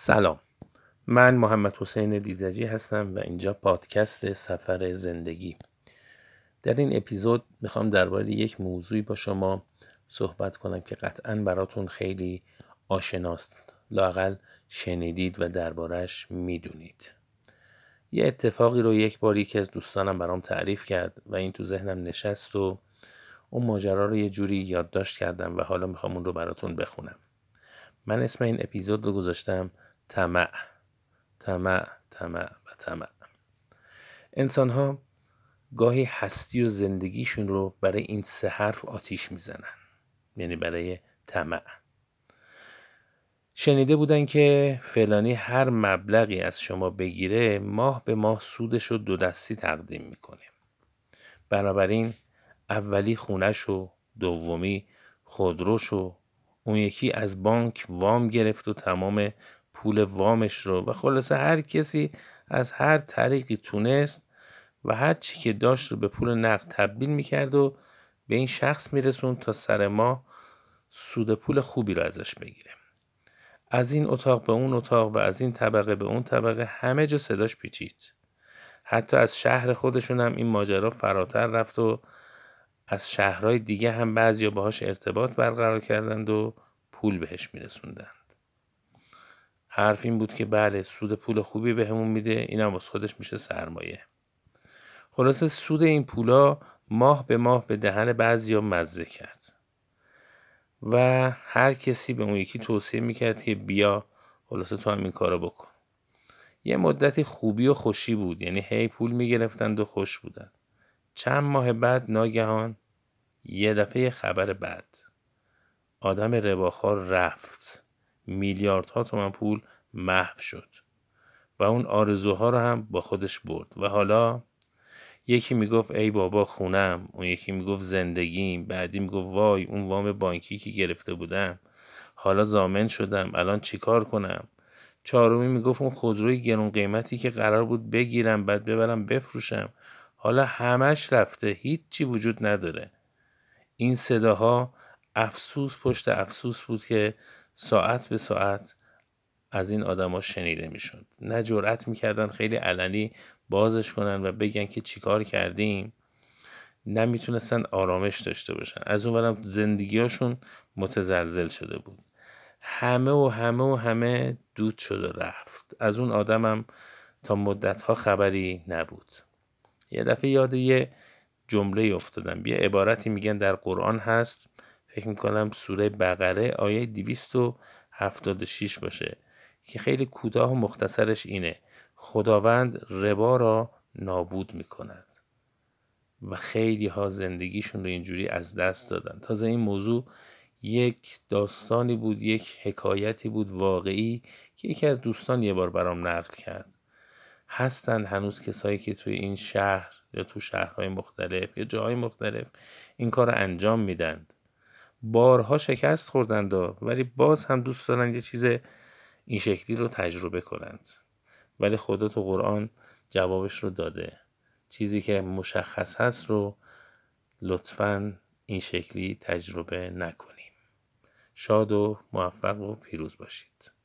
سلام. من محمد حسین دیزجی هستم و اینجا پادکست سفر زندگی. در این اپیزود می‌خوام درباره یک موضوعی با شما صحبت کنم که قطعا براتون خیلی آشناست. لاقل شنیدید و دربارهش می‌دونید. یه اتفاقی رو یک بار یکی از دوستانم برام تعریف کرد و این تو ذهنم نشست و اون ماجرا رو یه جوری یادداشت کردم و حالا می‌خوام اون رو براتون بخونم. من اسم این اپیزود رو گذاشتم طمع. طمع طمع و طمع. انسان ها گاهی هستی و زندگیشون رو برای این سه حرف آتیش می‌زنن. یعنی برای طمع. شنیده بودن که فلانی هر مبلغی از شما بگیره ماه به ماه سودش رو دو دستی تقدیم می‌کنه. بنابراین اولی خونش و دومی خودروش و اون یکی از بانک وام گرفت و تمام پول وامش رو. و خلاصه هر کسی از هر طریقی تونست و هر چی که داشت رو به پول نقد تبدیل می‌کرد و به این شخص میرسون تا سر ما سود پول خوبی رو ازش بگیره. از این اتاق به اون اتاق و از این طبقه به اون طبقه همه جا صداش پیچید. حتی از شهر خودشون هم این ماجرا فراتر رفت و از شهرهای دیگه هم بعضی باهاش ارتباط برقرار کردند و پول بهش میرسوندن. حرف این بود که بله سود پول خوبی بهمون به میده اینم واسه خودش میشه سرمایه. خلاصه سود این پولا ماه به ماه به دهن بعضیا مزه کرد. و هر کسی به اون یکی توصیه می‌کرد که بیا خلاصه تو هم این کارو بکن. یه مدتی خوبی و خوشی بود یعنی هی پول می‌گرفتند و خوش بودند. چند ماه بعد ناگهان یه دفعه خبر بد. آدم رباخار رفت. میلیاردها تومن پول محو شد و اون آرزوها رو هم با خودش برد. و حالا یکی می‌گفت ای بابا خونم اون یکی می‌گفت زندگیم بعدی می‌گفت وای اون وام بانکی که گرفته بودم. حالا زامن شدم الان چیکار کنم؟ چهارمی می‌گفت اون خودروی گرون قیمتی که قرار بود بگیرم بعد ببرم بفروشم. حالا همش رفته هیچی وجود نداره. این صداها افسوس پشت افسوس بود که ساعت به ساعت از این آدما شنیده می‌شد. نه جرأت می‌کردن خیلی علنی بازش کنن و بگن که چیکار کردیم. نمی‌تونستن آرامش داشته باشن. از اونورم زندگیاشون متزلزل شده بود. همه و همه و همه دود شد و رفت. از اون آدمم تا مدت ها خبری نبود. یه دفعه یاد یه جمله افتادم. یه عبارتی میگن در قرآن هست. فکر می‌کنم سوره بقره آیه 276 باشه که خیلی کوتاه و مختصرش اینه. خداوند ربا را نابود می‌کند و خیلی ها زندگیشون رو اینجوری از دست دادن. تازه این موضوع یک داستانی بود یک حکایتی بود واقعی که یکی از دوستان یه بار برام نقل کرد. هستن هنوز کسایی که توی این شهر یا تو شهرهای مختلف یا جاهای مختلف این کار رو انجام میدند بارها شکست خوردند ولی باز هم دوست دارن یه چیز این شکلی رو تجربه کنند. ولی خدا تو قرآن جوابش رو داده. چیزی که مشخص هست رو لطفا این شکلی تجربه نکنیم. شاد و موفق و پیروز باشید.